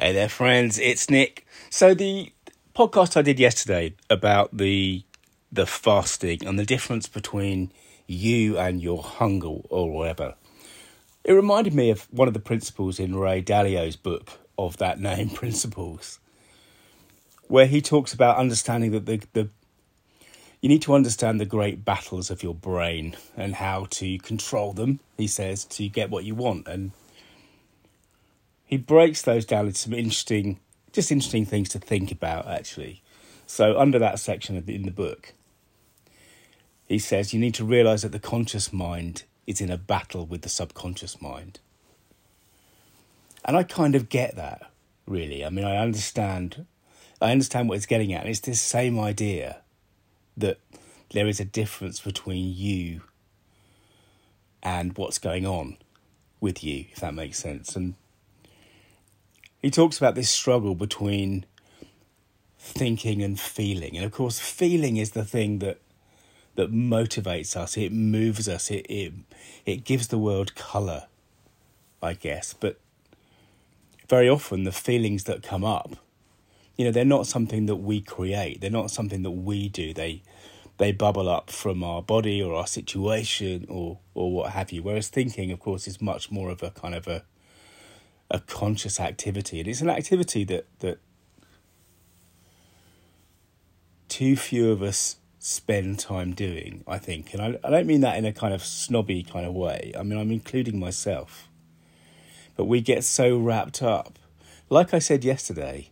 Hey there, friends. It's Nick. So the podcast I did yesterday about the the fasting and the difference between you and your hunger or whatever. It reminded me of one of the principles in Ray Dalio's book of that name, Principles, where he talks about understanding that the, the you need to understand the great battles of your brain and how to control them, he says, to get what you want. And he breaks those down into some interesting, just interesting things to think about, actually. So, under that section in the book, he says you need to realize that the conscious mind is in a battle with the subconscious mind. And I kind of get that, really. I mean, I understand. I understand what it's getting at. And it's this same idea that there is a difference between you and what's going on with you, if that makes sense. And he talks about this struggle between thinking and feeling. And of course, feeling is the thing that that motivates us, it moves us, it it, it gives the world colour, I guess. But very often the feelings that come up, you know, they're not something that we create. They're not something that we do. They they bubble up from our body or our situation or or what have you. Whereas thinking, of course, is much more of a kind of a a conscious activity, and it's an activity that that too few of us spend time doing. I think, and I, I don't mean that in a kind of snobby kind of way. I mean I'm including myself, but we get so wrapped up, like I said yesterday.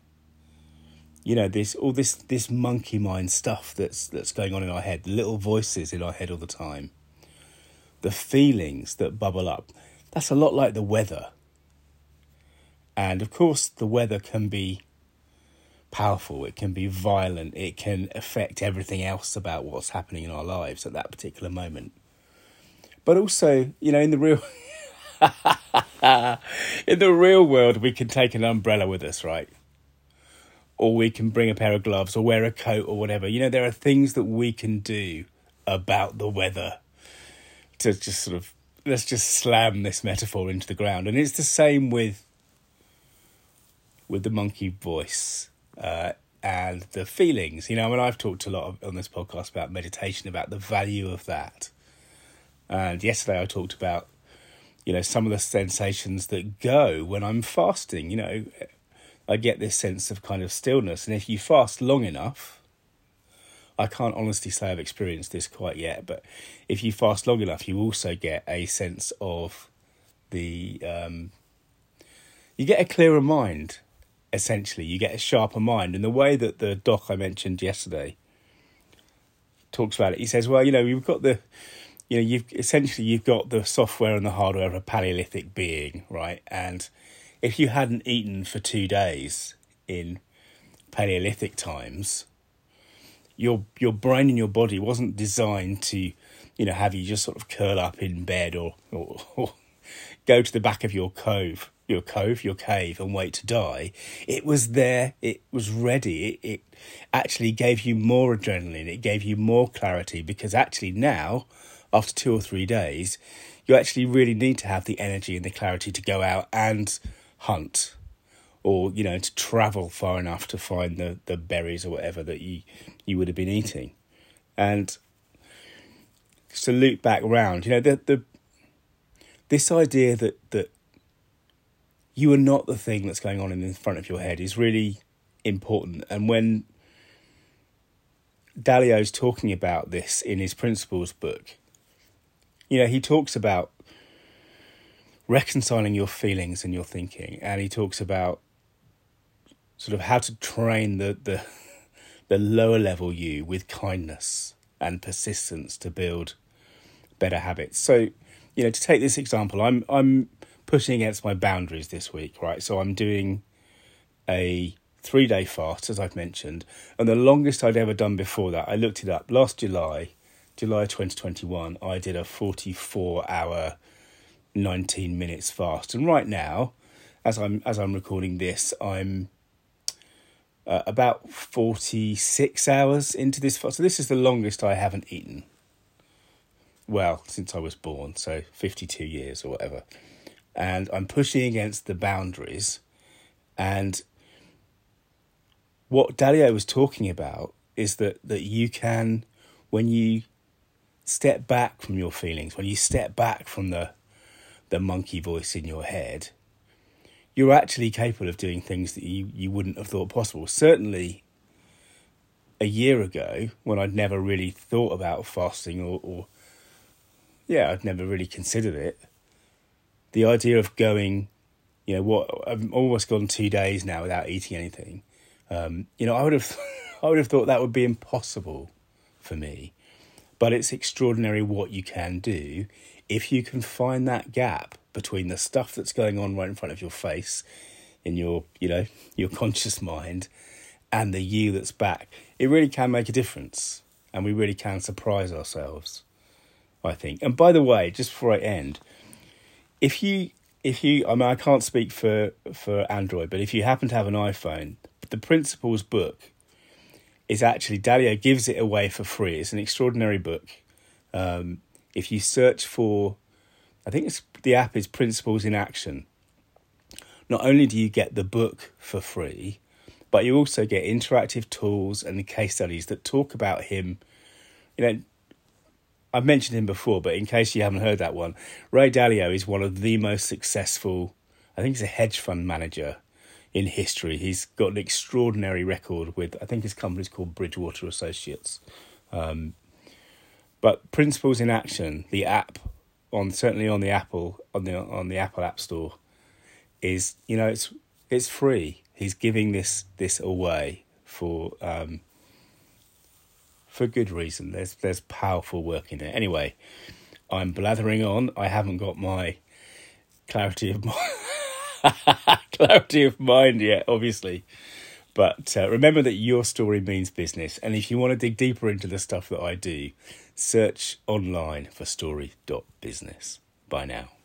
You know this all this this monkey mind stuff that's that's going on in our head, little voices in our head all the time. The feelings that bubble up. That's a lot like the weather and of course, the weather can be powerful, it can be violent, it can affect everything else about what's happening in our lives at that particular moment. But also, you know, in the real in the real world, we can take an umbrella with us, right? Or we can bring a pair of gloves or wear a coat or whatever. You know, there are things that we can do about the weather to just sort of let's just slam this metaphor into the ground. And it's the same with with the monkey voice uh, and the feelings. You know, I mean, I've talked a lot of, on this podcast about meditation, about the value of that. And yesterday I talked about, you know, some of the sensations that go when I'm fasting. You know, I get this sense of kind of stillness. And if you fast long enough, I can't honestly say I've experienced this quite yet, but if you fast long enough, you also get a sense of the. Um, you get a clearer mind essentially. You get a sharper mind. And the way that the doc I mentioned yesterday talks about it, he says, well, you know, you've got the, you know, you've essentially you've got the software and the hardware of a Paleolithic being, right? And if you hadn't eaten for two days in Paleolithic times, your your brain and your body wasn't designed to, you know, have you just sort of curl up in bed or or, or go to the back of your cove your cove, your cave, and wait to die. It was there, it was ready. It, it actually gave you more adrenaline, it gave you more clarity because actually now, after two or three days, you actually really need to have the energy and the clarity to go out and hunt or you know to travel far enough to find the, the berries or whatever that you you would have been eating and to loop back round you know the the this idea that that you are not the thing that's going on in the front of your head is really important. And when Dalio's talking about this in his principles book, you know, he talks about reconciling your feelings and your thinking, and he talks about sort of how to train the the, the lower level you with kindness and persistence to build better habits. So, you know, to take this example, I'm I'm pushing against my boundaries this week, right? So I'm doing a three day fast, as I've mentioned, and the longest I'd ever done before that, I looked it up last July, July 2021, I did a 44 hour, 19 minutes fast. And right now, as I'm as I'm recording this, I'm uh, about 46 hours into this fast. So this is the longest I haven't eaten. Well, since I was born, so 52 years or whatever and I'm pushing against the boundaries And what Dalio was talking about is that, that you can, when you step back from your feelings, when you step back from the the monkey voice in your head, you're actually capable of doing things that you, you wouldn't have thought possible. Certainly a year ago, when I'd never really thought about fasting or, or yeah, I'd never really considered it. The idea of going, you know, what I've almost gone two days now without eating anything. Um, you know, I would have, I would have thought that would be impossible for me. But it's extraordinary what you can do if you can find that gap between the stuff that's going on right in front of your face in your, you know, your conscious mind and the you that's back. It really can make a difference and we really can surprise ourselves. I think. And by the way, just before I end, if you if you I mean I can't speak for for Android, but if you happen to have an iPhone, the principles book is actually Dalio gives it away for free. It's an extraordinary book. Um, if you search for, I think it's the app is Principles in Action. Not only do you get the book for free, but you also get interactive tools and case studies that talk about him. You know, I've mentioned him before, but in case you haven't heard that one, Ray Dalio is one of the most successful. I think he's a hedge fund manager in history. He's got an extraordinary record with, I think his company's called Bridgewater Associates. Um, but Principles in Action, the app on certainly on the Apple on the on the Apple App Store, is you know it's it's free. He's giving this this away for um, for good reason. There's there's powerful work in it. Anyway, I'm blathering on. I haven't got my clarity of mind. clarity of mind yet, obviously. But uh, remember that your story means business. And if you want to dig deeper into the stuff that I do, search online for story.business. Bye now.